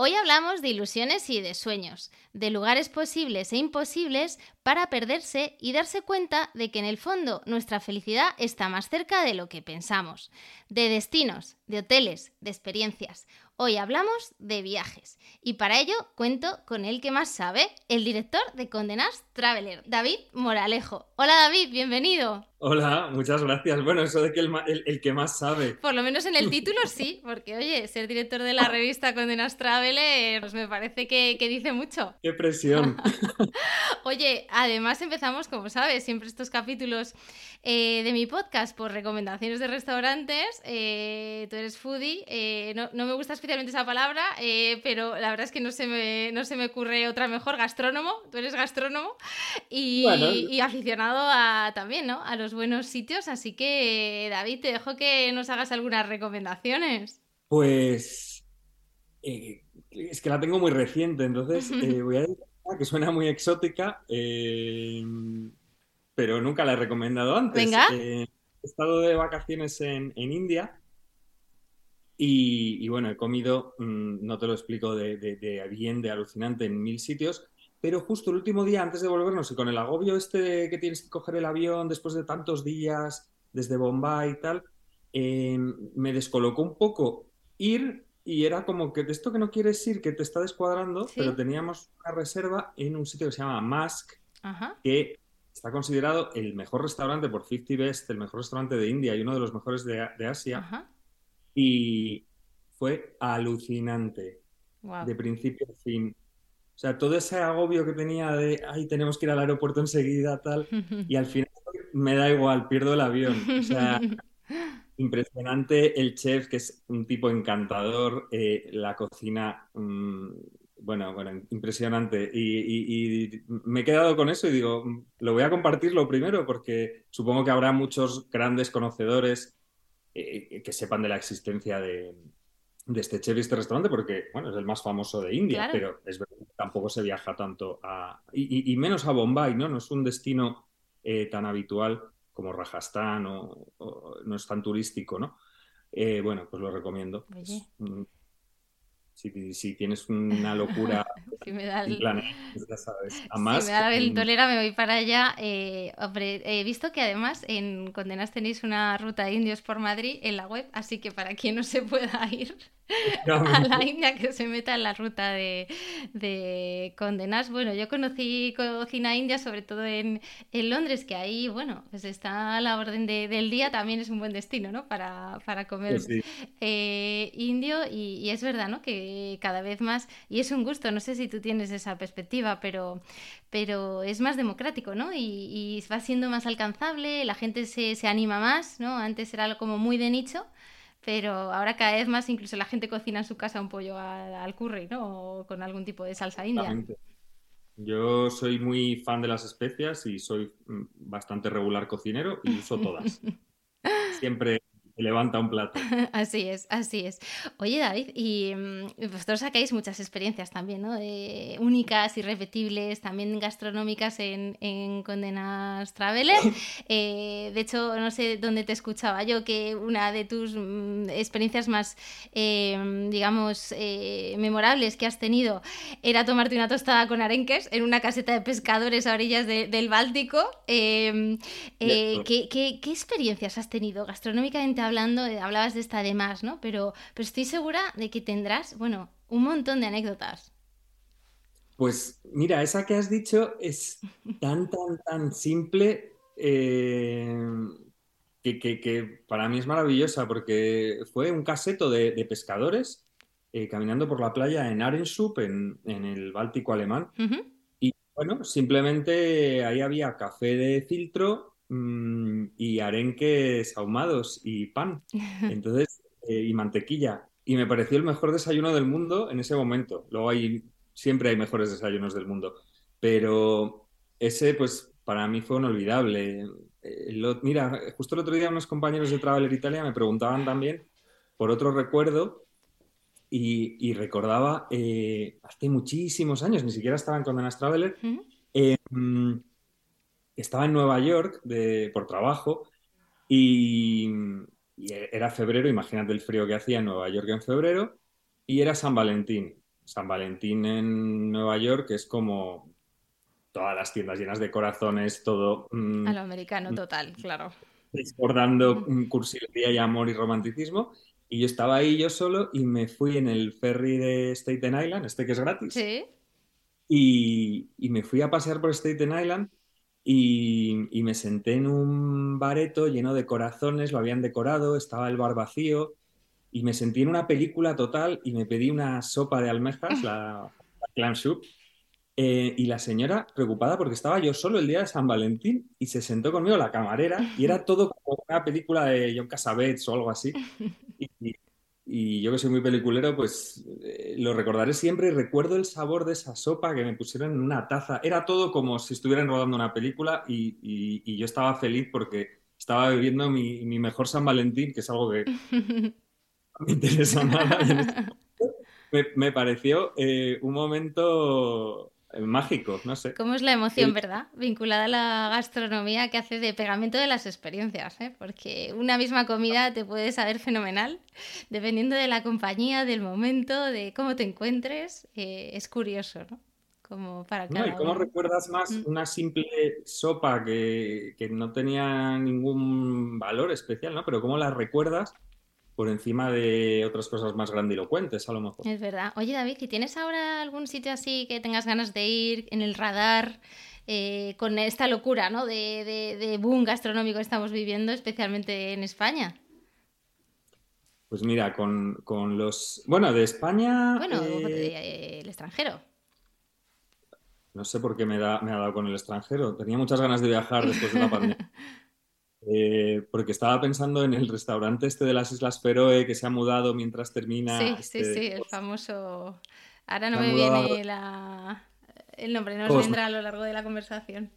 Hoy hablamos de ilusiones y de sueños, de lugares posibles e imposibles para perderse y darse cuenta de que en el fondo nuestra felicidad está más cerca de lo que pensamos, de destinos, de hoteles, de experiencias. Hoy hablamos de viajes y para ello cuento con el que más sabe, el director de Condenas Traveler, David Moralejo. Hola David, bienvenido. Hola, muchas gracias. Bueno, eso de que el, que más sabe. Por lo menos en el título sí, porque oye, ser director de la revista Condenas Traveler pues me parece que, dice mucho. ¡Qué presión! oye, además empezamos, como sabes, siempre estos capítulos eh, de mi podcast por recomendaciones de restaurantes. Eh, tú eres foodie, eh, no, me gusta especialmente esa palabra, pero la verdad es que no se, me, no se me ocurre otra mejor. Gastrónomo, tú eres gastrónomo y, y aficionado a, también, ¿no? A los buenos sitios, así que David, te dejo que nos hagas algunas recomendaciones. Pues eh, es que la tengo muy reciente, entonces eh, voy a decir que suena muy exótica, eh, pero nunca la he recomendado antes. he estado de vacaciones en, India y, bueno, he comido, mm, no te lo explico de, de bien, de alucinante en mil sitios, pero justo el último día antes de volvernos y con el agobio este que tienes que coger el avión después de tantos días desde Bombay y tal, em, me descolocó un poco ir y era como que de esto que no quieres ir, que te está descuadrando, pero teníamos una reserva en un sitio que se llama Mask, que está considerado el mejor restaurante por 50 Best, el mejor restaurante de India y uno de los mejores de, Asia. Y fue alucinante, de principio a fin. O sea, todo ese agobio que tenía de, ay, tenemos que ir al aeropuerto enseguida, tal, y al final me da igual, pierdo el avión. O sea, impresionante el chef, que es un tipo encantador, eh, la cocina, mm, bueno, bueno, impresionante. Y, me he quedado con eso y digo, mm, lo voy a compartir lo primero, porque supongo que habrá muchos grandes conocedores eh, que sepan de la existencia de, de este chef y este restaurante porque, bueno, es el más famoso de India, pero es verdad que tampoco se viaja tanto a... Y, menos a Bombay, ¿no? No es un destino eh, tan habitual como Rajasthan o, no es tan turístico, ¿no? Eh, bueno, pues lo recomiendo. Si, tienes una locura si me da el... Pues ya sabes. si me da la ventolera me voy para allá. Eh, he visto que además en Condenas tenéis una ruta de indios por Madrid en la web, así que para quien no se pueda ir a la India que se meta en la ruta de, de Condenas. Bueno, yo conocí cocina india sobre todo en, Londres, que ahí, bueno, pues está a la orden del día, también es un buen destino, ¿no? Para, comer pues eh, indio y, es verdad, ¿no? Que cada vez más, y es un gusto, no sé si tú tienes esa perspectiva, pero, pero es más democrático, ¿no? Y, va siendo más alcanzable, la gente se, se anima más, ¿no? Antes era algo como muy de nicho pero ahora cada vez más incluso la gente cocina en su casa un pollo al, curry, ¿no? O con algún tipo de salsa india. Yo soy muy fan de las especias y soy mm, bastante regular cocinero y uso todas. Siempre levanta un plato. así es, así es. Oye, David, y mm, vosotros sacáis muchas experiencias también, ¿no? únicas, irrepetibles, también gastronómicas en, en Condenas Traveler. Eh, de hecho, no sé dónde te escuchaba yo, que una de tus mm, experiencias más, em, digamos, eh, memorables que has tenido era tomarte una tostada con arenques en una caseta de pescadores a orillas del Báltico. Em, eh, ¿qué, qué, qué experiencias has tenido gastronómicamente? Hablando, hablabas de esta de más, ¿no? Pero, pero estoy segura de que tendrás, bueno, un montón de anécdotas. Pues mira, esa que has dicho es tan, tan, tan simple eh, que, para mí es maravillosa porque fue un caseto de, pescadores eh, caminando por la playa en Arenschub, en, en el Báltico alemán. Y bueno, simplemente ahí había café de filtro Mm, y arenques ahumados y pan. Entonces, eh, y mantequilla. Y me pareció el mejor desayuno del mundo en ese momento. Luego hay, siempre hay mejores desayunos del mundo. Pero ese, pues, para mí fue inolvidable. Eh, mira, justo el otro día unos compañeros de Traveler Italia me preguntaban también por otro recuerdo y, recordaba eh, hace muchísimos años, ni siquiera estaba en Condenas Traveler, estaba en Nueva York de, por trabajo y, era febrero, imagínate el frío que hacía en Nueva York en febrero, y era San Valentín. San Valentín en Nueva York es como todas las tiendas llenas de corazones, todo... Mm, a lo americano total, claro. Desbordando cursilería y amor y romanticismo. Y yo estaba ahí yo solo y me fui en el ferry de Staten Island, este que es gratis. Sí. Y, y me fui a pasear por Staten Island y, me senté en un bareto lleno de corazones, lo habían decorado, estaba el bar vacío y me sentí en una película total y me pedí una sopa de almejas, la, clam soup, eh, y la señora preocupada porque estaba yo solo el día de San Valentín y se sentó conmigo la camarera y era todo como una película de John Cassavetes o algo así. Y, y yo que soy muy peliculero, pues eh, lo recordaré siempre y recuerdo el sabor de esa sopa que me pusieron en una taza. Era todo como si estuvieran rodando una película y, yo estaba feliz porque estaba viviendo mi, mejor San Valentín, que es algo que no me interesa nada. Este me, pareció eh, un momento mágico, no sé. ¿Cómo es la emoción, verdad? Vinculada a la gastronomía que hace de pegamento de las experiencias, ¿eh? Porque una misma comida te puede saber fenomenal, dependiendo de la compañía, del momento, de cómo te encuentres. Eh, es curioso, ¿no? Como para no, ¿Y cómo recuerdas más mm. una simple sopa que, que no tenía ningún valor especial, ¿no? Pero cómo la recuerdas por encima de otras cosas más grandilocuentes, a lo mejor. Es verdad. Oye, David, ¿y tienes ahora algún sitio así que tengas ganas de ir en el radar? Eh, con esta locura ¿no? de, de, boom gastronómico que estamos viviendo, especialmente en España. Pues mira, con, los... Bueno, de España... Bueno, eh, el extranjero. No sé por qué me, da, me ha dado con el extranjero. Tenía muchas ganas de viajar después de la pandemia. Eh, porque estaba pensando en el restaurante este de las Islas Feroe que se ha mudado mientras termina. Sí, sí, este sí, el famoso. Ahora no me viene el nombre, no nos vendrá a lo largo de la conversación.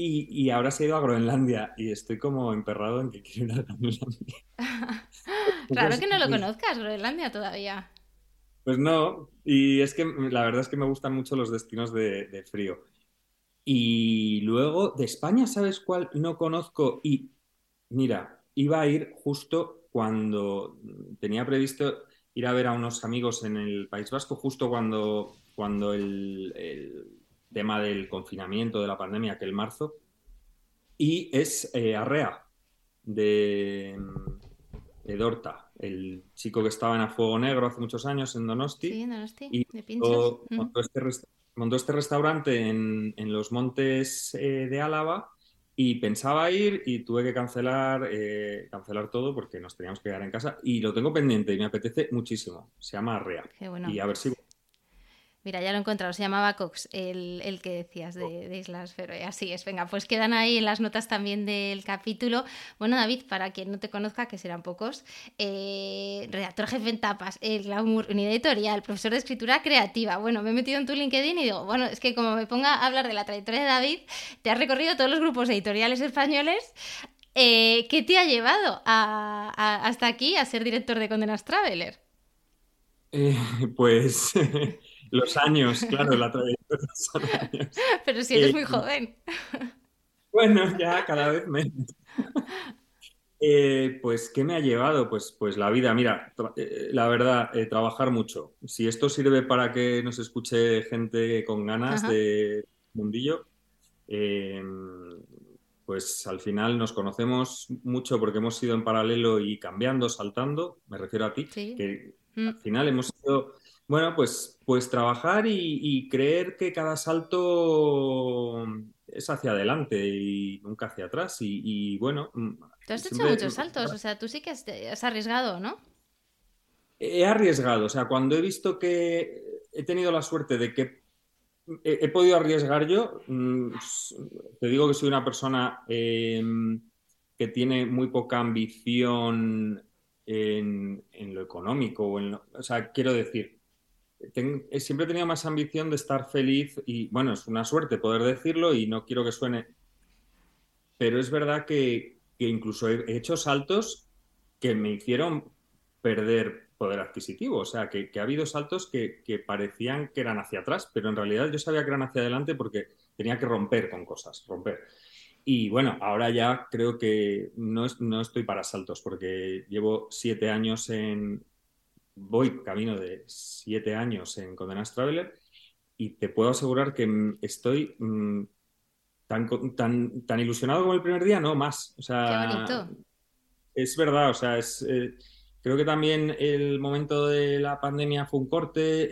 Y, ahora se ha ido a Groenlandia y estoy como emperrado en que quiero ir a Groenlandia. Claro que no lo conozcas, Groenlandia todavía. Pues no, y es que la verdad es que me gustan mucho los destinos de frío. Y luego de España, ¿sabes cuál no conozco? Y mira, iba a ir justo cuando tenía previsto ir a ver a unos amigos en el País Vasco, justo cuando, cuando el, tema del confinamiento, de la pandemia, que el marzo, y es eh, Arrea, de, de, Dorta, el chico que estaba en A Fuego Negro hace muchos años en Donosti. Sí, en Donosti, y de pinchos montó este restaurante en, los montes eh, de Álava y pensaba ir y tuve que cancelar, eh, cancelar todo porque nos teníamos que quedar en casa y lo tengo pendiente y me apetece muchísimo. Se llama Arrea. Y a ver si Mira, ya lo he encontrado, se llamaba Cox, el, que decías de, Islas Feroe. Así es, venga, pues quedan ahí en las notas también del capítulo. Bueno, David, para quien no te conozca, que serán pocos, eh, redactor jefe en tapas, el glamour, unidad editorial, profesor de escritura creativa. Bueno, me he metido en tu LinkedIn y digo, bueno, es que como me ponga a hablar de la trayectoria de David, te has recorrido todos los grupos editoriales españoles Eh, ¿Qué te ha llevado hasta aquí a ser director de Condenas Traveler? Eh, pues los años, claro, la trayectoria. Pero si eres muy joven. Bueno, ya cada vez menos. Eh, pues, ¿qué me ha llevado? Pues, pues la vida. Mira, eh, la verdad, eh, trabajar mucho. Si esto sirve para que nos escuche gente con ganas de mundillo, pues al final nos conocemos mucho porque hemos ido en paralelo y cambiando, saltando. Me refiero a ti, que mm. al final hemos ido, bueno, pues, pues trabajar y creer que cada salto es hacia adelante y nunca hacia atrás. Y, bueno. Mm, tú has hecho muchos saltos, o sea, tú sí que has, arriesgado, ¿no? He arriesgado, o sea, cuando he visto que he tenido la suerte de que he, podido arriesgar yo, mm, te digo que soy una persona em, que tiene muy poca ambición en, lo económico. O, o sea, quiero decir, eh, siempre he tenido más ambición de estar feliz y bueno, es una suerte poder decirlo y no quiero que suene, pero es verdad que, incluso he, hecho saltos que me hicieron perder poder adquisitivo, o sea, que, ha habido saltos que, parecían que eran hacia atrás, pero en realidad yo sabía que eran hacia adelante porque tenía que romper con cosas, romper. Y bueno, ahora ya creo que no, no estoy para saltos porque llevo siete años en, voy camino de siete años en Condenas Traveler y te puedo asegurar que mm, estoy mm, tan, tan, tan ilusionado como el primer día, no más. O sea, es verdad, o sea, es, eh, creo que también el momento de la pandemia fue un corte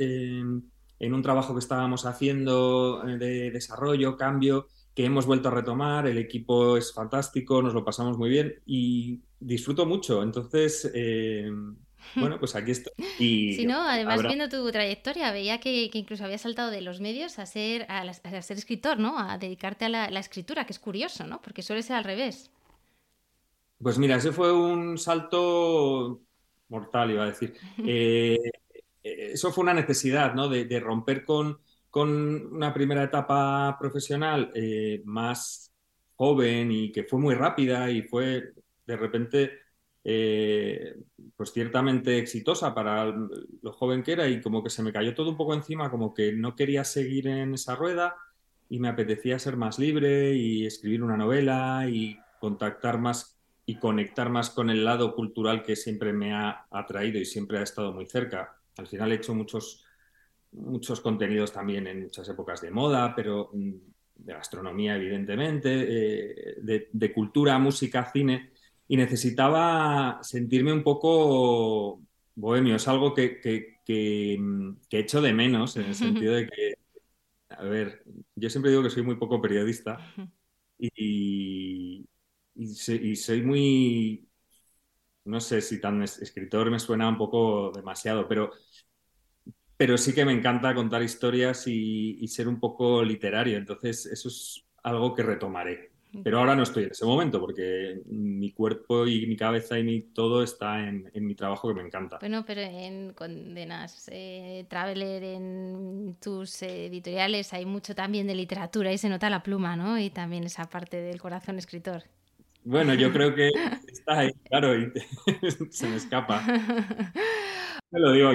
en un trabajo que estábamos haciendo eh, de desarrollo, cambio, que hemos vuelto a retomar, el equipo es fantástico, nos lo pasamos muy bien y disfruto mucho. Entonces, eh, bueno, pues aquí estoy. Y sí, no, además viendo tu trayectoria, veía que, incluso había saltado de los medios a ser, a, ser escritor, ¿no? A dedicarte a la, escritura, que es curioso, ¿no? Porque suele ser al revés. Pues mira, ese fue un salto mortal, iba a decir. Eh, eso fue una necesidad, ¿no? De, romper con, con, una primera etapa profesional eh, más joven y que fue muy rápida y fue de repente eh, pues ciertamente exitosa para lo joven que era y como que se me cayó todo un poco encima, como que no quería seguir en esa rueda y me apetecía ser más libre y escribir una novela y contactar más y conectar más con el lado cultural que siempre me ha atraído y siempre ha estado muy cerca. Al final he hecho muchos, muchos contenidos también en muchas épocas de moda, pero mm, de gastronomía evidentemente, eh, de, de cultura, música, cine y necesitaba sentirme un poco bohemio. Es algo que, que, que, que echo de menos en el sentido de que, a ver, yo siempre digo que soy muy poco periodista y, y, soy muy, no sé si tan escritor me suena un poco demasiado, pero, pero sí que me encanta contar historias y, y ser un poco literario. Entonces, eso es algo que retomaré. Pero ahora no estoy en ese momento porque mi cuerpo y mi cabeza y mi todo está en, mi trabajo que me encanta. Bueno, pero en Condenas eh, Traveler, en tus editoriales, hay mucho también de literatura y se nota la pluma, ¿no? Y también esa parte del corazón escritor. Bueno, yo creo que está ahí, claro, y se me escapa. Me lo digo,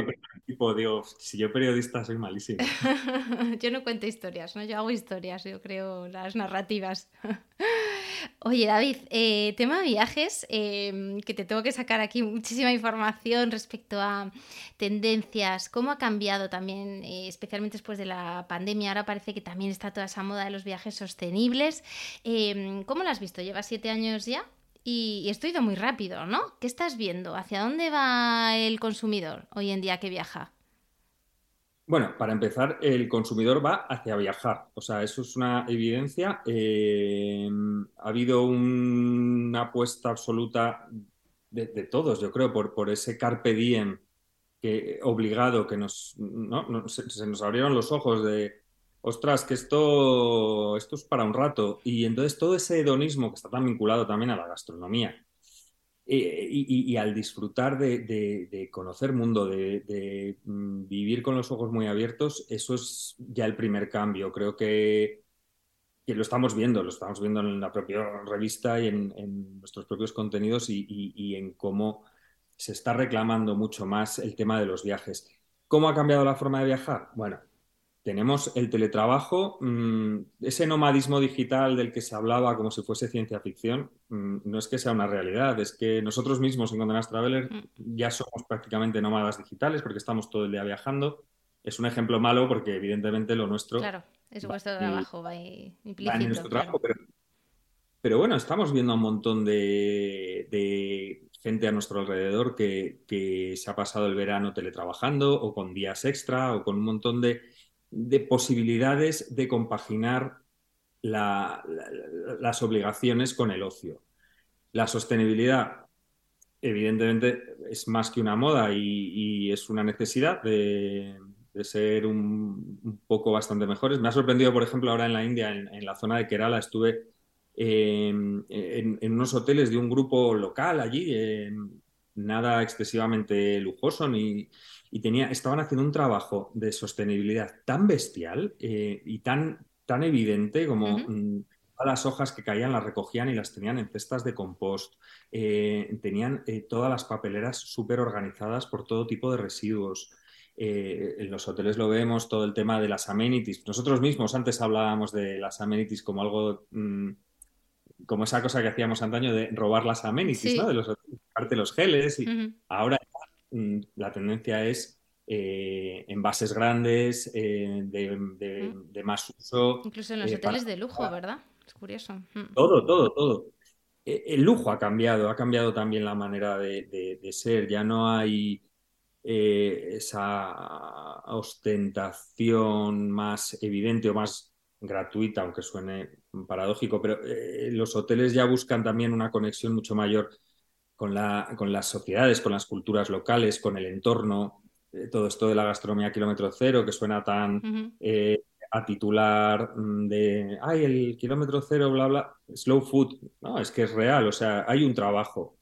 tipo, digo, si yo periodista soy malísimo. yo no cuento historias, ¿no? Yo hago historias, yo creo las narrativas. Oye, David, eh, tema viajes, em, que te tengo que sacar aquí muchísima información respecto a tendencias, cómo ha cambiado también, eh, especialmente después de la pandemia. Ahora parece que también está toda esa moda de los viajes sostenibles. Em, ¿Cómo lo has visto? ¿Llevas siete años ya? Y, esto ha ido muy rápido, ¿no? ¿Qué estás viendo? ¿Hacia dónde va el consumidor hoy en día que viaja? Bueno, para empezar, el consumidor va hacia viajar. O sea, eso es una evidencia. Eh, ha habido una apuesta absoluta de, todos, yo creo, por, por ese carpe diem que, obligado que nos, se, nos abrieron los ojos de ostras, que esto, esto es para un rato. Y entonces todo ese hedonismo que está tan vinculado también a la gastronomía eh, y, al disfrutar de, conocer mundo, de, mm, vivir con los ojos muy abiertos, eso es ya el primer cambio. Creo que que lo estamos viendo, lo estamos viendo en la propia revista y en, nuestros propios contenidos y, en cómo se está reclamando mucho más el tema de los viajes. ¿Cómo ha cambiado la forma de viajar? Bueno, tenemos el teletrabajo, mm, ese nomadismo digital del que se hablaba como si fuese ciencia ficción, mm, no es que sea una realidad, es que nosotros mismos en Condenas Traveler mm. ya somos prácticamente nómadas digitales porque estamos todo el día viajando. Es un ejemplo malo porque evidentemente lo nuestro... Claro, es vuestro trabajo, va implícito. en nuestro trabajo, pero, bueno, estamos viendo un montón de, gente a nuestro alrededor que, que se ha pasado el verano teletrabajando o con días extra o con un montón de de posibilidades de compaginar las obligaciones con el ocio. La sostenibilidad, evidentemente, es más que una moda y, es una necesidad de, ser un, poco bastante mejores. Me ha sorprendido, por ejemplo, ahora en la India, en, la zona de Kerala, estuve en, unos hoteles de un grupo local allí, nada excesivamente lujoso ni, y tenía, estaban haciendo un trabajo de sostenibilidad tan bestial eh, y tan, tan evidente como mm, las hojas que caían las recogían y las tenían en cestas de compost. Eh, tenían eh, todas las papeleras súper organizadas por todo tipo de residuos. en los hoteles lo vemos, todo el tema de las amenities. Nosotros mismos antes hablábamos de las amenities como algo, mm, como esa cosa que hacíamos antaño de robar las amenities, ¿no? De los hoteles, los geles. Y ahora Mm, la tendencia es eh, envases grandes, eh, de, más uso. Incluso en los eh, hoteles de lujo, ¿verdad? Es curioso. Todo, todo, todo. el lujo ha cambiado, ha cambiado también la manera de, ser. Ya no hay esa ostentación más evidente o más gratuita, aunque suene paradójico, pero los hoteles ya buscan también una conexión mucho mayor con, la, con las sociedades, con las culturas locales, con el entorno, eh, todo esto de la gastronomía kilómetro cero que suena tan eh, a titular mm, de, ay, el kilómetro cero, bla, bla, slow food. No, es que es real, o sea, hay un trabajo.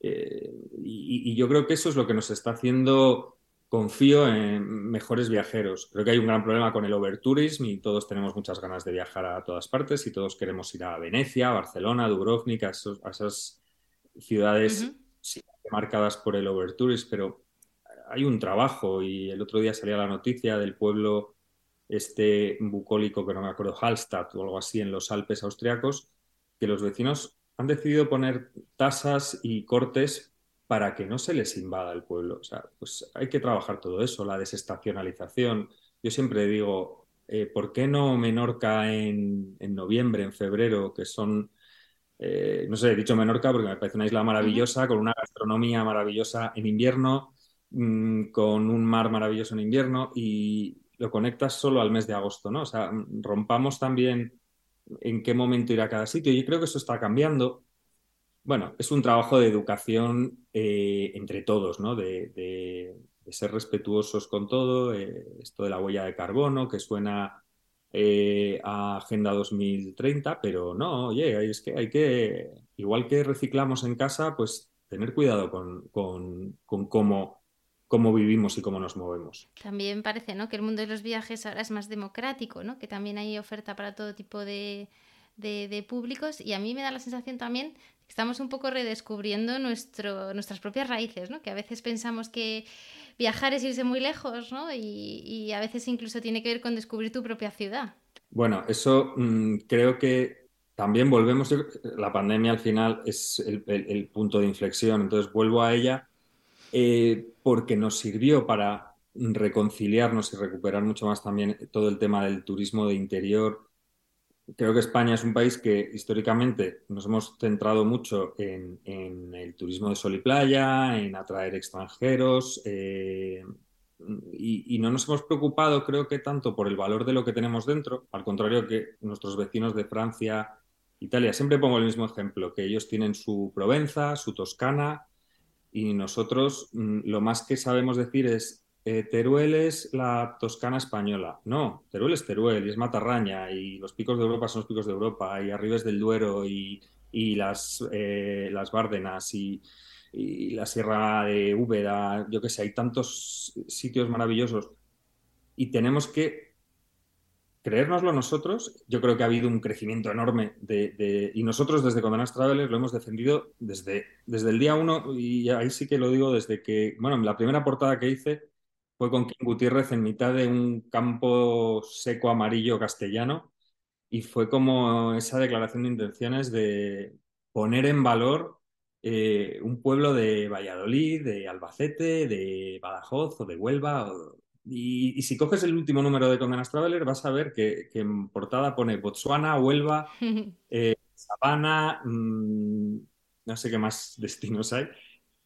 Eh, y, yo creo que eso es lo que nos está haciendo, confío en mejores viajeros. Creo que hay un gran problema con el overtourism y todos tenemos muchas ganas de viajar a todas partes y todos queremos ir a Venecia, Barcelona, Dubrovnik, a, a esas ciudades marcadas por el overtourism, pero hay un trabajo y el otro día salía la noticia del pueblo este bucólico, que no me acuerdo, Hallstatt o algo así, en los Alpes austriacos, que los vecinos han decidido poner tasas y cortes para que no se les invada el pueblo. O sea, pues hay que trabajar todo eso, la desestacionalización. Yo siempre digo, eh, ¿por qué no Menorca en, en noviembre, en febrero, que son eh, no sé, he dicho Menorca porque me parece una isla maravillosa, con una gastronomía maravillosa en invierno, mm, con un mar maravilloso en invierno y lo conectas solo al mes de agosto, ¿no? O sea, rompamos también en qué momento ir a cada sitio. Y creo que eso está cambiando. Bueno, es un trabajo de educación eh, entre todos, ¿no? De, ser respetuosos con todo, eh, esto de la huella de carbono, que suena eh, a Agenda 2030, pero no, oye, es que hay que, igual que reciclamos en casa, pues tener cuidado con, cómo, cómo vivimos y cómo nos movemos. También parece ¿no? que el mundo de los viajes ahora es más democrático, ¿no? que también hay oferta para todo tipo de, de, públicos y a mí me da la sensación también estamos un poco redescubriendo nuestro, nuestras propias raíces, ¿no? que a veces pensamos que viajar es irse muy lejos, ¿no? Y, a veces incluso tiene que ver con descubrir tu propia ciudad. Bueno, eso mm, creo que también volvemos, la pandemia al final es el, punto de inflexión, entonces vuelvo a ella eh, porque nos sirvió para reconciliarnos y recuperar mucho más también todo el tema del turismo de interior, creo que España es un país que históricamente nos hemos centrado mucho en, el turismo de sol y playa, en atraer extranjeros eh, y, no nos hemos preocupado, creo que tanto por el valor de lo que tenemos dentro, al contrario que nuestros vecinos de Francia, Italia, siempre pongo el mismo ejemplo, que ellos tienen su Provenza, su Toscana y nosotros mm, lo más que sabemos decir es eh, Teruel es la Toscana española. No, Teruel es Teruel y es Matarraña y los picos de Europa son los picos de Europa y Arribes del Duero y, las, eh, las Bárdenas y, la Sierra de Úbeda, yo qué sé, hay tantos sitios maravillosos y tenemos que creérnoslo nosotros, yo creo que ha habido un crecimiento enorme de, y nosotros desde Condenas Travelers lo hemos defendido desde, desde el día uno y ahí sí que lo digo desde que, bueno, la primera portada que hice fue con King Gutiérrez en mitad de un campo seco amarillo castellano y fue como esa declaración de intenciones de poner en valor eh, un pueblo de Valladolid, de Albacete, de Badajoz o de Huelva y, si coges el último número de Condenas Traveler, vas a ver que, en portada pone Botswana, Huelva, eh, Sabana, mm, no sé qué más destinos hay,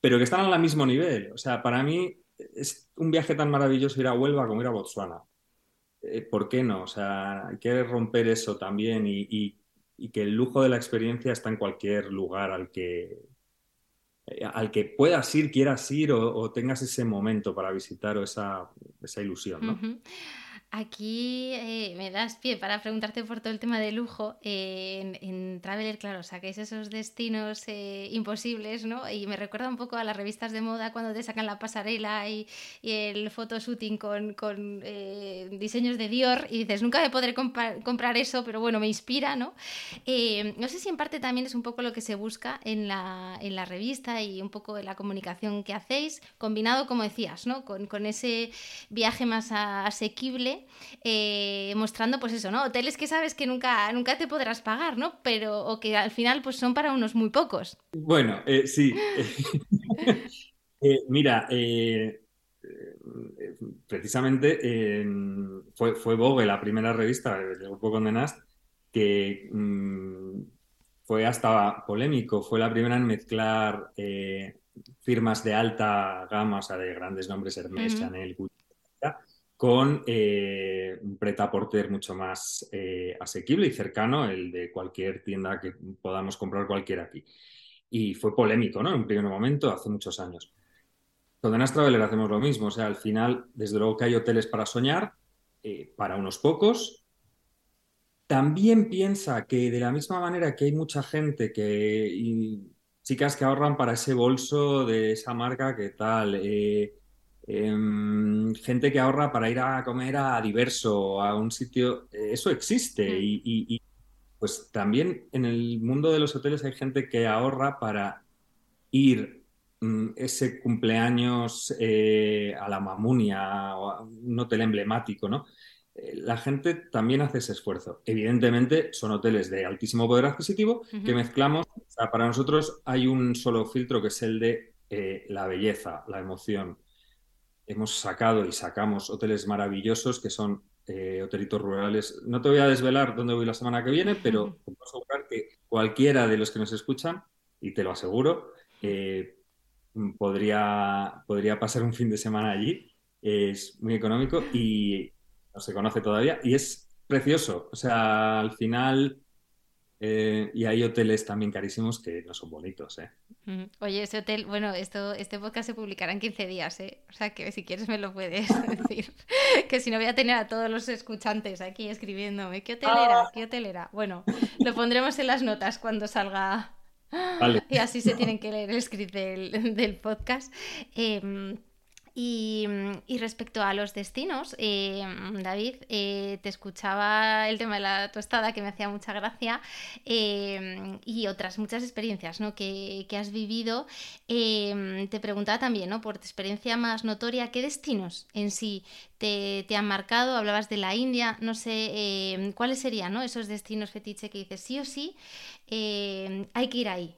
pero que están al mismo nivel. O sea, para mí es un viaje tan maravilloso ir a Huelva como ir a Botswana. Eh, ¿Por qué no? O sea, hay romper eso también y que el lujo de la experiencia está en cualquier lugar al que, eh, al que puedas ir, quieras ir o, tengas ese momento para visitar o esa, ilusión. ¿no? Aquí eh, me das pie para preguntarte por todo el tema de lujo. en, en, Traveler, claro, saquéis esos destinos eh, imposibles, ¿no? Y me recuerda un poco a las revistas de moda cuando te sacan la pasarela y, el photoshooting con, con eh, diseños de Dior y dices, nunca me podré comprar eso, pero bueno, me inspira, ¿no? no sé si en parte también es un poco lo que se busca en la, en la revista y un poco en la comunicación que hacéis, combinado, como decías, ¿no? Con, con ese viaje más asequible eh, mostrando pues eso, ¿no? Hoteles que sabes que nunca, nunca te podrás pagar, ¿no? Pero o que al final pues son para unos muy pocos. Bueno, eh, sí. Eh, mira, precisamente fue, fue Vogue la primera revista del grupo Condenas que mm, fue hasta polémico, fue la primera en mezclar firmas de alta gama, o sea, de grandes nombres, Hermes, Chanel, Gucci, con eh, un pretaporter mucho más eh, asequible y cercano, el de cualquier tienda que podamos comprar cualquiera aquí. Y fue polémico, ¿no? En un primer momento, hace muchos años. Con The Traveler hacemos lo mismo, o sea, al final, desde luego que hay hoteles para soñar, eh, para unos pocos. También piensa que de la misma manera que hay mucha gente que... Y chicas que ahorran para ese bolso de esa marca que tal, Em, gente que ahorra para ir a comer a diverso, a un sitio, eh, eso existe mm. y, pues también en el mundo de los hoteles hay gente que ahorra para ir mm, ese cumpleaños eh, a la Mamunia o a un hotel emblemático, ¿no? Eh, la gente también hace ese esfuerzo. Evidentemente son hoteles de altísimo poder adquisitivo que mezclamos, para nosotros hay un solo filtro que es el de la belleza, la emoción hemos sacado y sacamos hoteles maravillosos que son eh, hotelitos rurales. No te voy a desvelar dónde voy la semana que viene, pero te puedo asegurar que cualquiera de los que nos escuchan, y te lo aseguro, eh, podría, podría pasar un fin de semana allí. Es muy económico y no se conoce todavía y es precioso. O sea, al final eh, y hay hoteles también carísimos que no son bonitos, ¿eh? Oye, ese hotel, bueno, esto, este podcast se publicará en 15 días, ¿eh? O sea que si quieres me lo puedes decir. que si no voy a tener a todos los escuchantes aquí escribiéndome, ¿qué hotelera? Ah. ¿Qué hotelera? Bueno, lo pondremos en las notas cuando salga. Y así se tienen que leer el script del, del podcast. Eh, y, respecto a los destinos, eh, David, eh, te escuchaba el tema de la tostada que me hacía mucha gracia eh, y otras muchas experiencias ¿no? que, has vivido. te preguntaba también, ¿no? por tu experiencia más notoria, ¿qué destinos en sí te, te han marcado? Hablabas de la India, no sé, ¿cuáles serían ¿no? esos destinos fetiche que dices sí o sí? hay que ir ahí.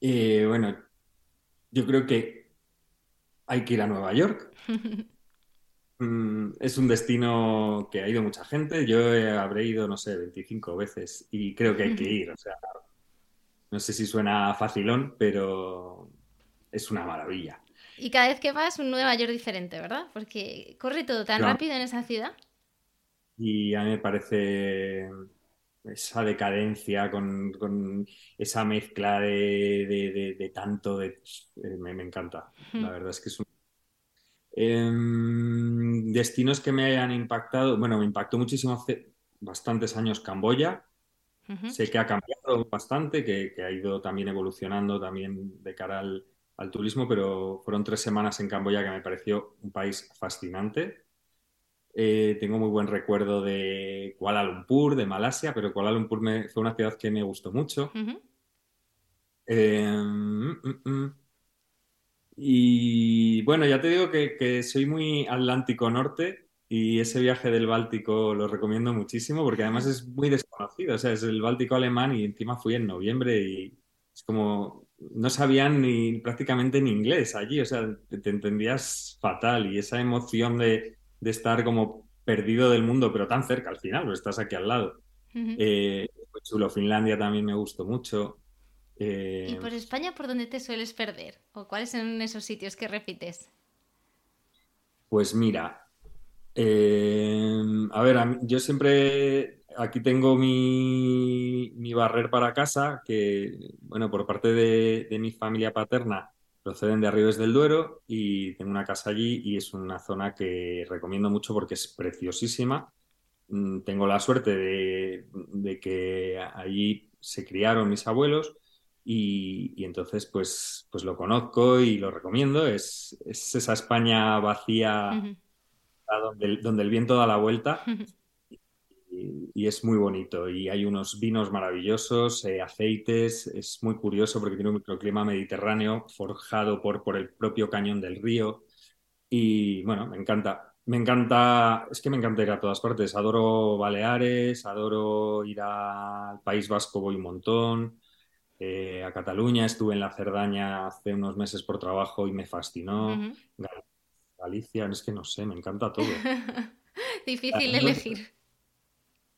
Eh, bueno, yo creo que hay que ir a Nueva York. Mm, es un destino que ha ido mucha gente. Yo habré ido, no sé, 25 veces y creo que hay que ir. O sea, no sé si suena facilón, pero es una maravilla. Y cada vez que vas, un Nueva York diferente, ¿verdad? Porque corre todo tan rápido en esa ciudad. y a mí me parece esa decadencia con, esa mezcla de, tanto, de, eh, me, encanta. La verdad es que es un... Em, destinos que me han impactado, bueno, me impactó muchísimo hace bastantes años Camboya. Sé que ha cambiado bastante, que, ha ido también evolucionando también de cara al, al turismo, pero fueron tres semanas en Camboya que me pareció un país fascinante eh, tengo muy buen recuerdo de Kuala Lumpur, de Malasia, pero Kuala Lumpur fue una ciudad que me gustó mucho. Eh, mm, mm, mm. y bueno, ya te digo que, soy muy Atlántico Norte y ese viaje del Báltico lo recomiendo muchísimo porque además es muy desconocido. O sea, es el Báltico alemán y encima fui en noviembre y es como no sabían ni prácticamente ni inglés allí. O sea, te entendías fatal y esa emoción de de estar como perdido del mundo, pero tan cerca al final, pues estás aquí al lado. Eh, chulo, Finlandia también me gustó mucho. Eh, ¿Y por España por dónde te sueles perder? ¿O cuáles son esos sitios que repites? Pues mira, eh, a ver, yo siempre aquí tengo mi, mi barrer para casa, que, bueno, por parte de, de mi familia paterna, proceden de Arribes del Duero y tengo una casa allí y es una zona que recomiendo mucho porque es preciosísima. Mm, tengo la suerte de, que allí se criaron mis abuelos y, entonces pues, pues lo conozco y lo recomiendo. Es, esa España vacía donde, donde, el viento da la vuelta y, es muy bonito. Y hay unos vinos maravillosos, eh, aceites, es muy curioso porque tiene un microclima mediterráneo forjado por, por el propio cañón del río. Y bueno, me encanta. Me encanta, es que me encanta ir a todas partes. Adoro Baleares, adoro ir al País Vasco, voy un montón. Eh, a Cataluña, estuve en la Cerdaña hace unos meses por trabajo y me fascinó. Galicia, es que no sé, me encanta todo. Difícil elegir.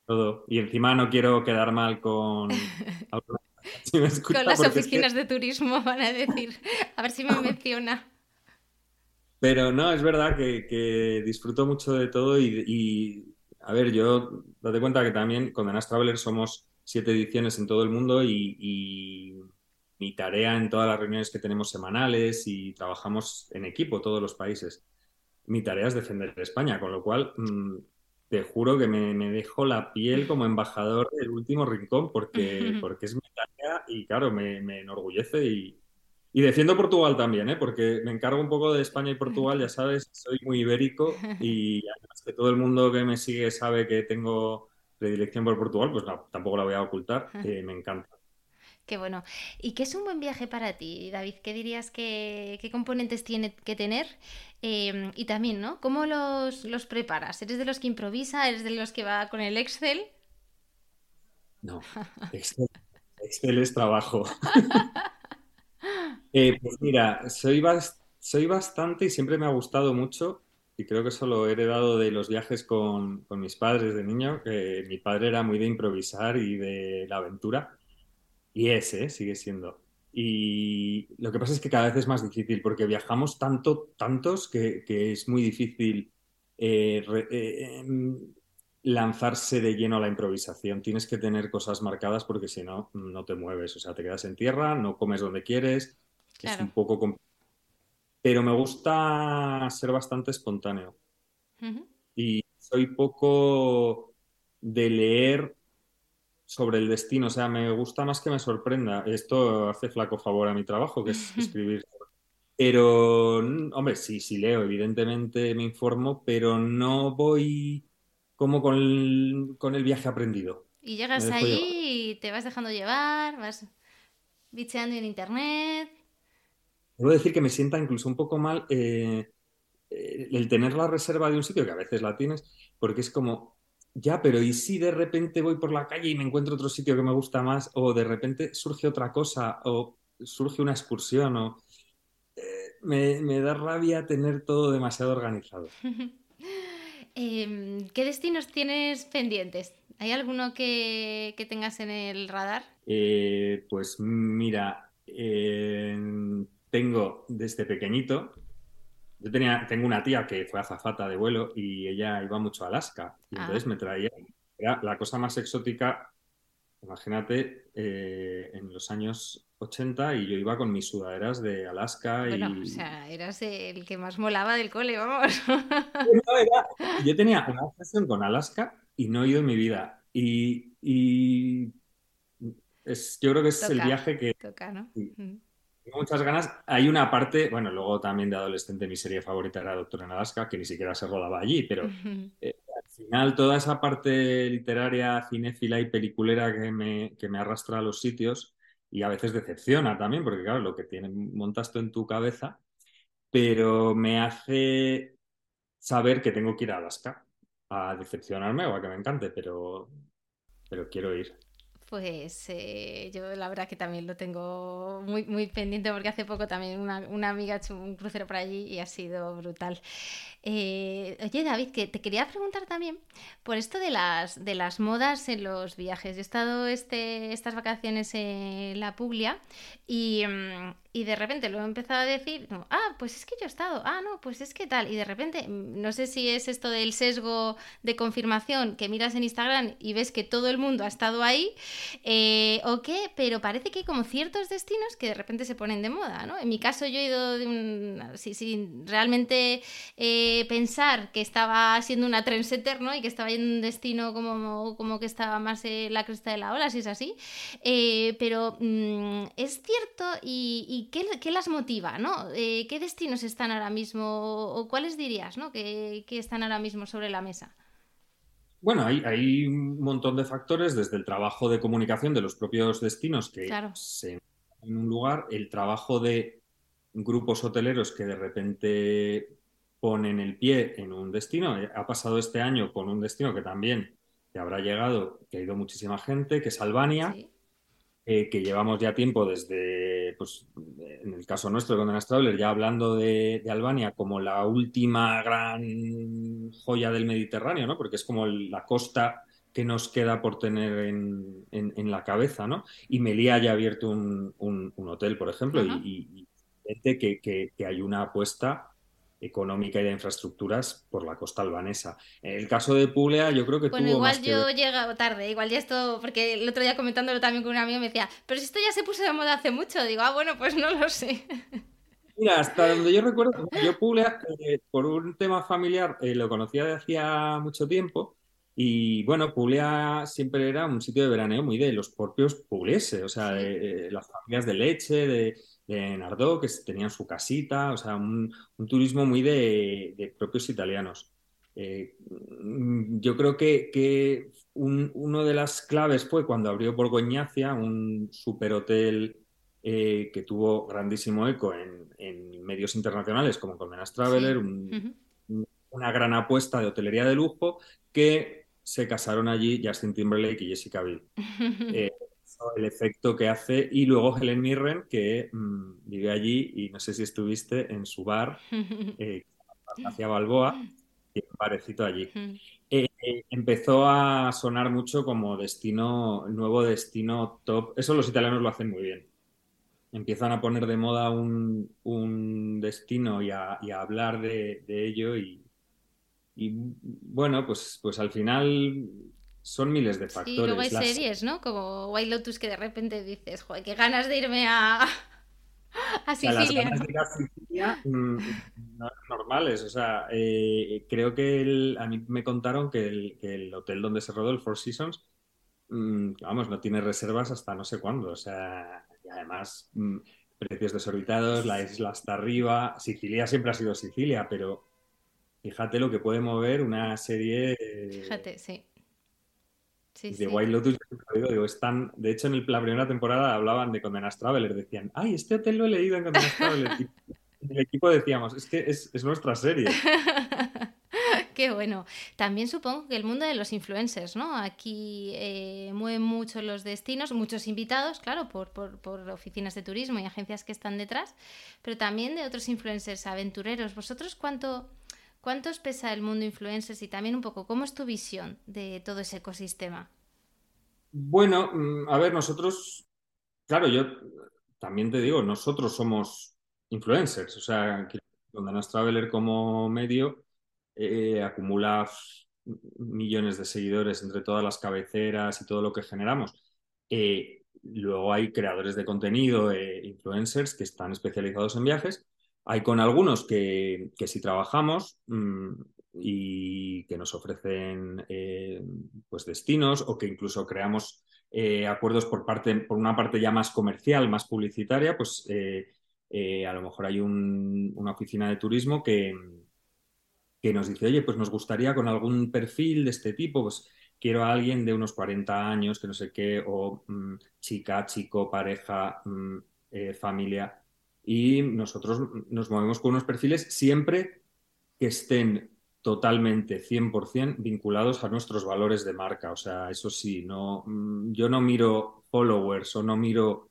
Todo. Y encima no quiero quedar mal con... con las oficinas de turismo, van a decir. A ver si me menciona. Pero no, es verdad que, disfruto mucho de todo y, a ver, yo date cuenta que también con The Nas Traveler somos siete ediciones en todo el mundo y, mi tarea en todas las reuniones que tenemos semanales y trabajamos en equipo todos los países. Mi tarea es defender España, con lo cual mm, te juro que me, me, dejo la piel como embajador del último rincón porque, porque es mi tarea y claro, me, me enorgullece y, y, defiendo Portugal también, ¿eh? porque me encargo un poco de España y Portugal, ya sabes, soy muy ibérico y además que todo el mundo que me sigue sabe que tengo predilección por Portugal, pues tampoco la voy a ocultar, eh, me encanta. Qué bueno. ¿Y qué es un buen viaje para ti, David? ¿Qué dirías que qué componentes tiene que tener? Em, y también, ¿no? ¿Cómo los, los, preparas? ¿Eres de los que improvisa? ¿Eres de los que va con el Excel? No, Excel, es trabajo. Eh, pues mira, soy, soy bastante y siempre me ha gustado mucho y creo que eso lo he heredado de los viajes con, con mis padres de niño, que mi padre era muy de improvisar y de la aventura. Y ese sigue siendo. Y lo que pasa es que cada vez es más difícil porque viajamos tanto, tantos que, es muy difícil eh, eh, em, lanzarse de lleno a la improvisación. Tienes que tener cosas marcadas porque si no, no te mueves. O sea, te quedas en tierra, no comes donde quieres. Es un poco complicado. Pero me gusta ser bastante espontáneo. Y soy poco de leer sobre el destino. O sea, me gusta más que me sorprenda. Esto hace flaco favor a mi trabajo, que es escribir. Pero, hombre, sí, sí leo, evidentemente me informo, pero no voy como con el, viaje aprendido. Y llegas ahí y te vas dejando llevar, vas bicheando en internet. Debo decir que me sienta incluso un poco mal eh, el tener la reserva de un sitio, que a veces la tienes, porque es como, ya, pero ¿y si de repente voy por la calle y me encuentro otro sitio que me gusta más? O de repente surge otra cosa, o surge una excursión, o eh, me, da rabia tener todo demasiado organizado. Em, ¿Qué destinos tienes pendientes? ¿Hay alguno que, tengas en el radar? Eh, pues mira, tengo desde pequeñito yo tenía, tengo una tía que fue azafata de vuelo y ella iba mucho a Alaska. Y ah. entonces me traía, era la cosa más exótica, imagínate, eh, en los años 80 y yo iba con mis sudaderas de Alaska. Bueno, o sea, eras el que más molaba del cole, vamos. yo tenía una obsesión con Alaska y no he ido en mi vida. Y, es, yo creo que es el viaje que... Toca, ¿no? Mm muchas ganas. Hay una parte, bueno, luego también de adolescente mi serie favorita era Doctor en Alaska, que ni siquiera se rodaba allí, pero eh, al final toda esa parte literaria, cinéfila y peliculera que me, que me arrastra a los sitios y a veces decepciona también, porque claro, lo que tiene, montas tú en tu cabeza, pero me hace saber que tengo que ir a Alaska a decepcionarme o a que me encante, pero, pero quiero ir. Pues eh, yo la verdad que también lo tengo muy, muy pendiente porque hace poco también una, una amiga ha hecho un crucero por allí y ha sido brutal. Eh, oye David, que te quería preguntar también por esto de las, de las modas en los viajes. Yo he estado este, estas vacaciones en la Puglia y, mm, y de repente lo he empezado a decir, ah, pues es que yo he estado, ah, no, pues es que tal, y de repente, mm, no sé si es esto del sesgo de confirmación que miras en Instagram y ves que todo el mundo ha estado ahí, eh, o qué, pero parece que hay como ciertos destinos que de repente se ponen de moda, ¿no? En mi caso yo he ido de un, sin realmente eh, pensar que estaba siendo una trendsetter, ¿no? Y que estaba en un destino como, como que estaba más en la cresta de la ola, si es así, eh, pero mm, es cierto y qué, las motiva? ¿no? Eh, ¿Qué destinos están ahora mismo o cuáles dirías ¿no? que, están ahora mismo sobre la mesa? Bueno, hay, un montón de factores, desde el trabajo de comunicación de los propios destinos que se en un lugar, el trabajo de grupos hoteleros que de repente ponen el pie en un destino. Eh, ha pasado este año con un destino que también te habrá llegado, que ha ido muchísima gente, que es Albania. Eh, que llevamos ya tiempo desde, pues, en el caso nuestro de Condenas Traveler, ya hablando de, Albania como la última gran joya del Mediterráneo, ¿no? Porque es como la costa que nos queda por tener en, la cabeza, ¿no? Y Melilla ya ha abierto un, hotel, por ejemplo, y, y, que, que, hay una apuesta económica y de infraestructuras por la costa albanesa. El caso de Puglia, yo creo que bueno, igual yo he llegado tarde, igual ya esto, porque el otro día comentándolo también con un amigo me decía, pero si esto ya se puso de moda hace mucho, digo, ah, bueno, pues no lo sé. Mira, hasta donde yo recuerdo, yo Puglia, eh, por un tema familiar, eh, lo conocía de hacía mucho tiempo. Y bueno, Puglia siempre era un sitio de veraneo muy de los propios puglieses, o sea, de, las familias de leche, de, de Nardó, que tenían su casita, o sea, un, turismo muy de, propios italianos. Eh, yo creo que, que una de las claves fue cuando abrió Borgoñacia, un superhotel eh, que tuvo grandísimo eco en, medios internacionales como Colmenas Traveler, una gran apuesta de hotelería de lujo, que se casaron allí Justin Timberlake y Jessica Biel. Eh, el efecto que hace. Y luego Helen Mirren, que mm, vive allí y no sé si estuviste en su bar, eh, hacia Balboa, y un parecito allí. Eh, empezó a sonar mucho como destino, nuevo destino top. Eso los italianos lo hacen muy bien. Empiezan a poner de moda un, un destino y a, hablar de, ello y, y bueno, pues, pues al final son miles de factores. Y luego hay series, ¿no? Como White Lotus que de repente dices, joder, qué ganas de irme a, a Sicilia. Las de Sicilia mm, no normales. O sea, eh, creo que a mí me contaron que el, hotel donde se rodó, el Four Seasons, mm, vamos, no tiene reservas hasta no sé cuándo. O sea, y además, mm, precios desorbitados, la isla hasta arriba. Sicilia siempre ha sido Sicilia, pero fíjate lo que puede mover una serie. Fíjate, sí de White Lotus, digo, están, de hecho, en la primera temporada hablaban de Condenas Traveler, decían, ay, este hotel lo he leído en Condenas Traveler. y en el equipo decíamos, es que es, nuestra serie. Qué bueno. También supongo que el mundo de los influencers, ¿no? Aquí eh, mueven mucho los destinos, muchos invitados, claro, por, por, oficinas de turismo y agencias que están detrás, pero también de otros influencers aventureros. ¿Vosotros cuánto, ¿Cuánto os pesa el mundo influencers y también un poco cómo es tu visión de todo ese ecosistema? Bueno, mm, a ver, nosotros, claro, yo también te digo, nosotros somos influencers, o sea, Condenas Traveler como medio eh, acumula millones de seguidores entre todas las cabeceras y todo lo que generamos. Eh, luego hay creadores de contenido, eh, influencers que están especializados en viajes. Hay con algunos que, que si trabajamos mm, y que nos ofrecen pues destinos o que incluso creamos acuerdos por, parte, por una parte ya más comercial, más publicitaria, pues a lo mejor hay una oficina de turismo que, que nos dice, oye, pues nos gustaría con algún perfil de este tipo, pues quiero a alguien de unos 40 años, que no sé qué, o mm, chica, chico, pareja, mm, eh, familia. Y nosotros nos movemos con unos perfiles siempre que estén totalmente 100% vinculados a nuestros valores de marca. O sea, eso sí, no, mm, yo no miro followers o no miro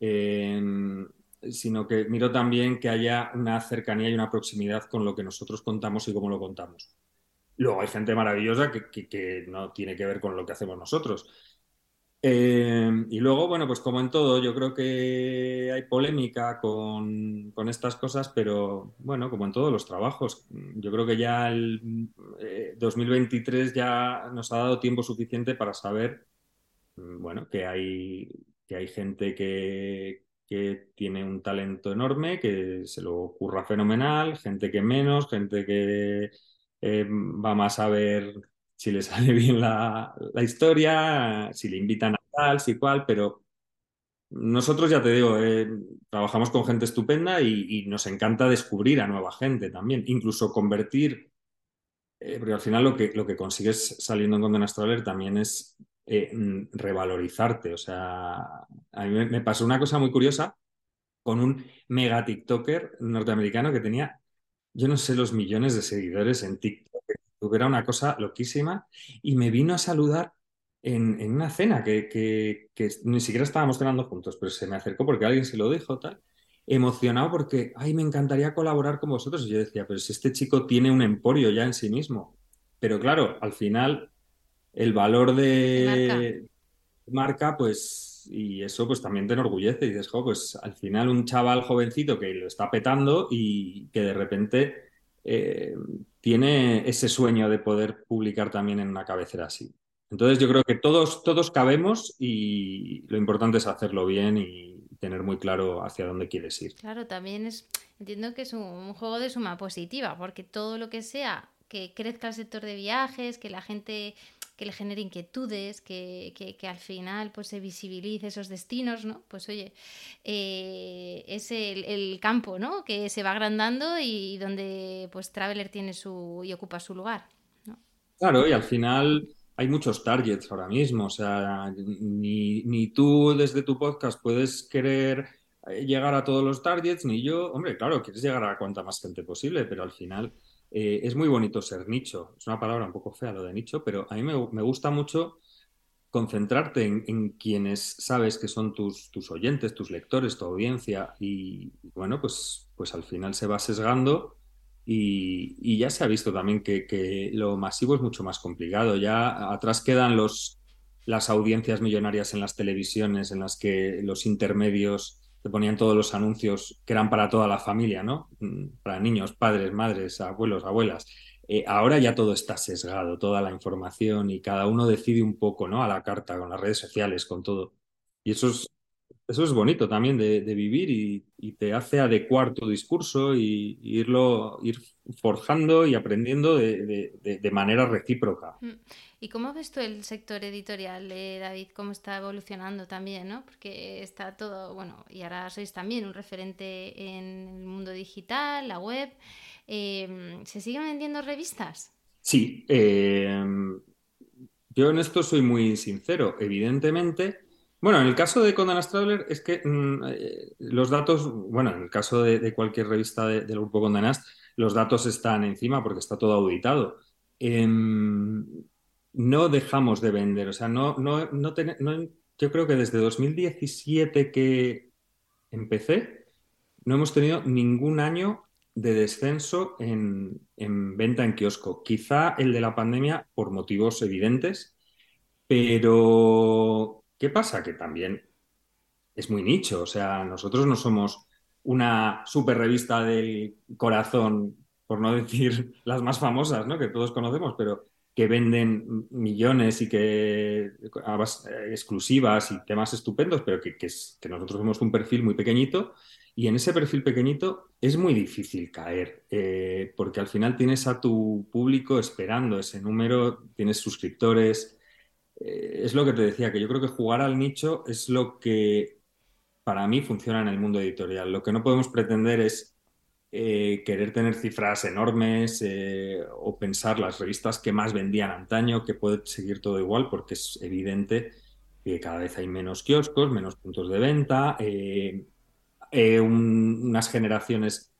em, sino que miro también que haya una cercanía y una proximidad con lo que nosotros contamos y cómo lo contamos. Luego hay gente maravillosa que, no tiene que ver con lo que hacemos nosotros. Eh, y luego, bueno, pues como en todo, yo creo que hay polémica con, estas cosas, pero bueno, como en todos los trabajos, yo creo que ya el 2023 eh, ya nos ha dado tiempo suficiente para saber, mm, bueno, que hay, que hay gente que, que tiene un talento enorme, que se lo ocurra fenomenal, gente que menos, gente que eh, va más a ver si le sale bien la, historia, si le invitan a tal, si cual, pero nosotros ya te digo, eh, trabajamos con gente estupenda y, nos encanta descubrir a nueva gente también, incluso convertir, eh, porque al final lo que, lo que consigues saliendo en Condena Traveler también es eh, mm, revalorizarte. O sea, a mí me, pasó una cosa muy curiosa con un mega TikToker norteamericano que tenía, yo no sé, los millones de seguidores en TikTok. Era una cosa loquísima y me vino a saludar en, una cena que, ni siquiera estábamos cenando juntos, pero se me acercó porque alguien se lo dijo, tal, emocionado porque, ay, me encantaría colaborar con vosotros. Y yo decía, pero si este chico tiene un emporio ya en sí mismo. Pero claro, al final el valor de marca. pues, y eso pues también te enorgullece. Y dices, jo, pues al final un chaval jovencito que lo está petando y que de repente eh, tiene ese sueño de poder publicar también en una cabecera así. Entonces yo creo que todos, todos cabemos y lo importante es hacerlo bien y tener muy claro hacia dónde quieres ir. Claro, también es, entiendo que es un juego de suma positiva, porque todo lo que sea que crezca el sector de viajes, que la gente que le genere inquietudes, que, que, al final pues se visibilice esos destinos, ¿no? Pues oye, eh, es el, campo, ¿no? Que se va agrandando y donde pues Traveler tiene su y ocupa su lugar. Claro, y al final hay muchos targets ahora mismo, o sea, ni, ni tú desde tu podcast puedes querer eh, llegar a todos los targets, ni yo, hombre, claro, quieres llegar a cuanta más gente posible, pero al final eh, es muy bonito ser nicho. Es una palabra un poco fea lo de nicho, pero a mí me, gusta mucho concentrarte en, quienes sabes que son tus, tus, oyentes, tus lectores, tu audiencia y bueno, pues, pues al final se va sesgando y, ya se ha visto también que, lo masivo es mucho más complicado. Ya atrás quedan los, las audiencias millonarias en las televisiones en las que los intermedios ponían todos los anuncios que eran para toda la familia, ¿no? Mm, para niños, padres, madres, abuelos, abuelas. Eh, ahora ya todo está sesgado, toda la información y cada uno decide un poco, ¿no? A la carta, con las redes sociales, con todo. Y eso es, eso es bonito también de, vivir y, te hace adecuar tu discurso y, irlo, ir forjando y aprendiendo de, manera recíproca. Mm. ¿Y cómo ves tú el sector editorial, de David? ¿Cómo está evolucionando también? ¿no? Porque está todo, bueno, y ahora sois también un referente en el mundo digital, la web. Em, ¿Se siguen vendiendo revistas? Sí. Em, yo en esto soy muy sincero. Evidentemente, bueno, en el caso de Condenas Traveler es que mm, eh, los datos, bueno, en el caso de, cualquier revista del grupo Condenas, los datos están encima porque está todo auditado. Em, no dejamos de vender. O sea, no, no, no, yo creo que desde 2017 que empecé, no hemos tenido ningún año de descenso en, venta en kiosco. Quizá el de la pandemia por motivos evidentes, pero ¿qué pasa? Que también es muy nicho. O sea, nosotros no somos una super revista del corazón, por no decir las más famosas, ¿no? que todos conocemos, pero que venden millones y que exclusivas y temas estupendos, pero que, que, nosotros vemos un perfil muy pequeñito y en ese perfil pequeñito es muy difícil caer, eh, porque al final tienes a tu público esperando ese número, tienes suscriptores. Eh, es lo que te decía, que yo creo que jugar al nicho es lo que para mí funciona en el mundo editorial. Lo que no podemos pretender es eh, querer tener cifras enormes o pensar las revistas que más vendían antaño, que puede seguir todo igual, porque es evidente que cada vez hay menos kioscos, menos puntos de venta eh, unas generaciones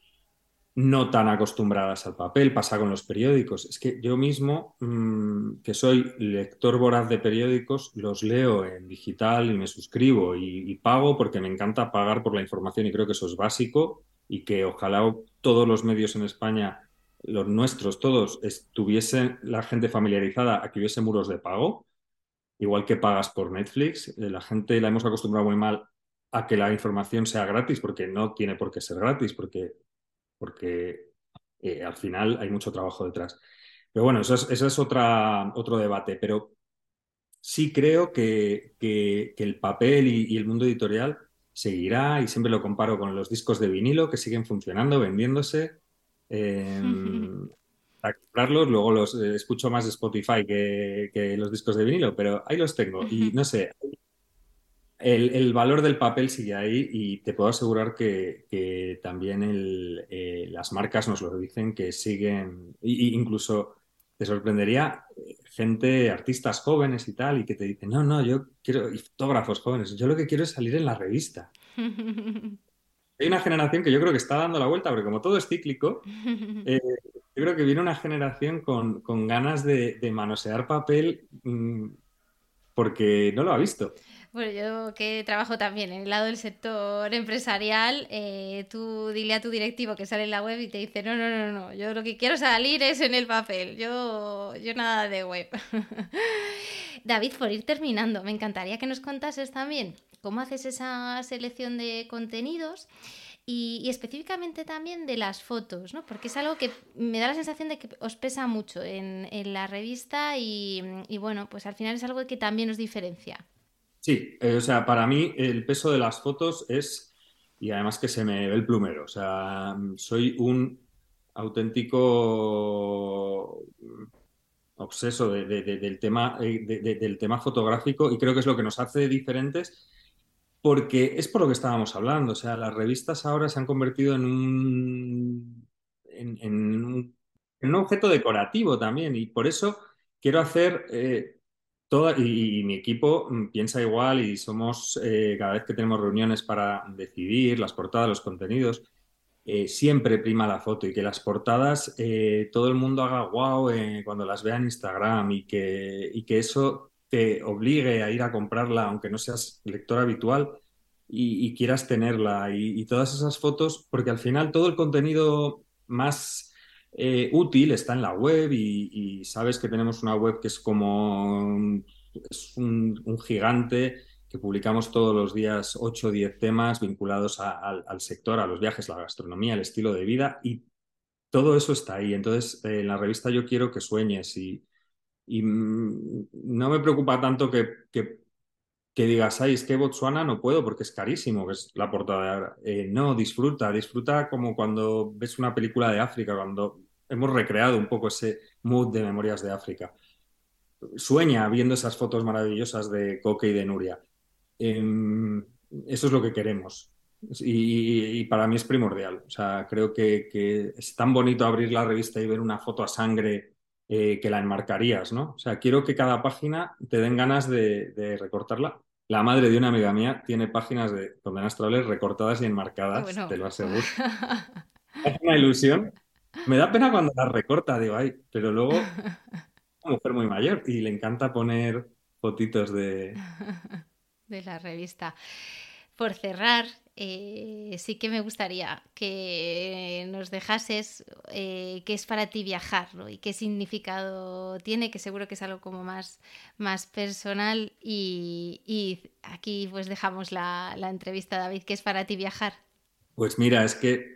no tan acostumbradas al papel, pasa con los periódicos. Es que yo mismo, mm, que soy lector voraz de periódicos, los leo en digital y me suscribo y, pago porque me encanta pagar por la información y creo que eso es básico y que ojalá todos los medios en España, los nuestros todos, estuviesen la gente familiarizada a que hubiese muros de pago, igual que pagas por Netflix. Eh, la gente la hemos acostumbrado muy mal a que la información sea gratis, porque no tiene por qué ser gratis, porque, porque eh, al final hay mucho trabajo detrás. Pero bueno, eso es, es otra, otro debate, pero sí creo que, que, el papel y, el mundo editorial seguirá y siempre lo comparo con los discos de vinilo que siguen funcionando, vendiéndose. Eh, a comprarlos, luego los eh, escucho más de Spotify que, que, los discos de vinilo, pero ahí los tengo. Y no sé, el, valor del papel sigue ahí y te puedo asegurar que, también eh, las marcas nos lo dicen que siguen, e incluso te sorprendería eh, gente, artistas jóvenes y tal, y que te dicen, no, no, yo quiero, y fotógrafos jóvenes, yo lo que quiero es salir en la revista. Hay una generación que yo creo que está dando la vuelta, porque como todo es cíclico, eh, yo creo que viene una generación con, ganas de, manosear papel mm, porque no lo ha visto. Bueno, yo que trabajo también en el lado del sector empresarial, eh, tú dile a tu directivo que sale en la web y te dice, no, no, no, no, yo lo que quiero salir es en el papel, yo, yo nada de web. David, por ir terminando, me encantaría que nos contases también cómo haces esa selección de contenidos. Y, específicamente también de las fotos, ¿no? Porque es algo que me da la sensación de que os pesa mucho en, la revista y, y, bueno, pues al final es algo que también os diferencia. Sí, eh, o sea, para mí el peso de las fotos es, y además que se me ve el plumero, o sea, soy un auténtico obseso del, tema, eh, del tema fotográfico y creo que es lo que nos hace diferentes porque es por lo que estábamos hablando, o sea, las revistas ahora se han convertido en un, en, un, objeto decorativo también y por eso quiero hacer... Eh, y, mi equipo mm, piensa igual y somos, eh, cada vez que tenemos reuniones para decidir las portadas, los contenidos, eh, siempre prima la foto y que las portadas eh, todo el mundo haga wow cuando las vea en Instagram y que, y que eso te obligue a ir a comprarla aunque no seas lector habitual y, quieras tenerla. Y, todas esas fotos, porque al final todo el contenido más útil está en la web y, sabes que tenemos una web que es como es un, gigante que publicamos todos los días 8 o 10 temas vinculados al sector, a los viajes, la gastronomía, el estilo de vida y todo eso está ahí. Entonces, eh, en la revista yo quiero que sueñes y, mm, no me preocupa tanto que, que, digas, ay, es que Botswana no puedo porque es carísimo, que es la portada. Eh, no, disfruta, disfruta como cuando ves una película de África, cuando hemos recreado un poco ese mood de Memorias de África. Sueña viendo esas fotos maravillosas de Coque y de Nuria. Em, eso es lo que queremos. Y, para mí es primordial. O sea, creo que, es tan bonito abrir la revista y ver una foto a sangre eh, que la enmarcarías, ¿no? O sea, quiero que cada página te den ganas de, recortarla. La madre de una amiga mía tiene páginas de Condenas recortadas y enmarcadas, te lo aseguro. es una ilusión. Me da pena cuando la recorta, digo, ay, pero luego una mujer muy mayor y le encanta poner fotitos de... de la revista. Por cerrar, eh, sí que me gustaría que nos dejases eh, qué es para ti viajar y qué significado tiene, que seguro que es algo como más, más personal. Y, aquí pues dejamos la, la entrevista, David, ¿qué es para ti viajar? Pues mira, es que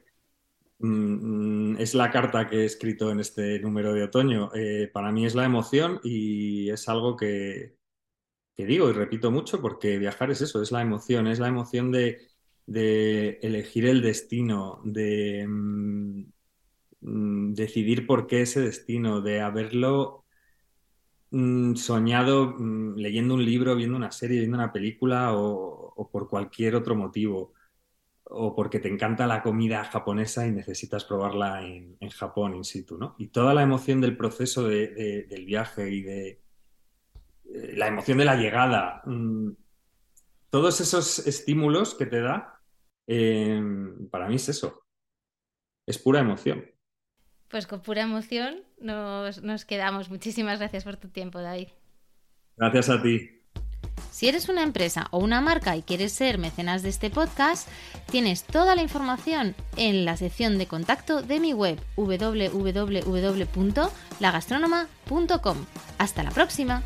es la carta que he escrito en este número de otoño. Eh, para mí es la emoción y es algo que, digo y repito mucho porque viajar es eso, es la emoción, es la emoción de, elegir el destino, de mm, mm, decidir por qué ese destino, de haberlo soñado leyendo un libro, viendo una serie, viendo una película o por cualquier otro motivo o porque te encanta la comida japonesa y necesitas probarla en, Japón in situ, ¿no? Y toda la emoción del proceso del viaje y de eh, la emoción de la llegada, mm, todos esos estímulos que te da, em, para mí es eso, es pura emoción. Pues con pura emoción nos, nos quedamos. Muchísimas gracias por tu tiempo, David. Gracias a ti. Si eres una empresa o una marca y quieres ser mecenas de este podcast, tienes toda la información en la sección de contacto de mi web www.lagastronoma.com. Hasta la próxima.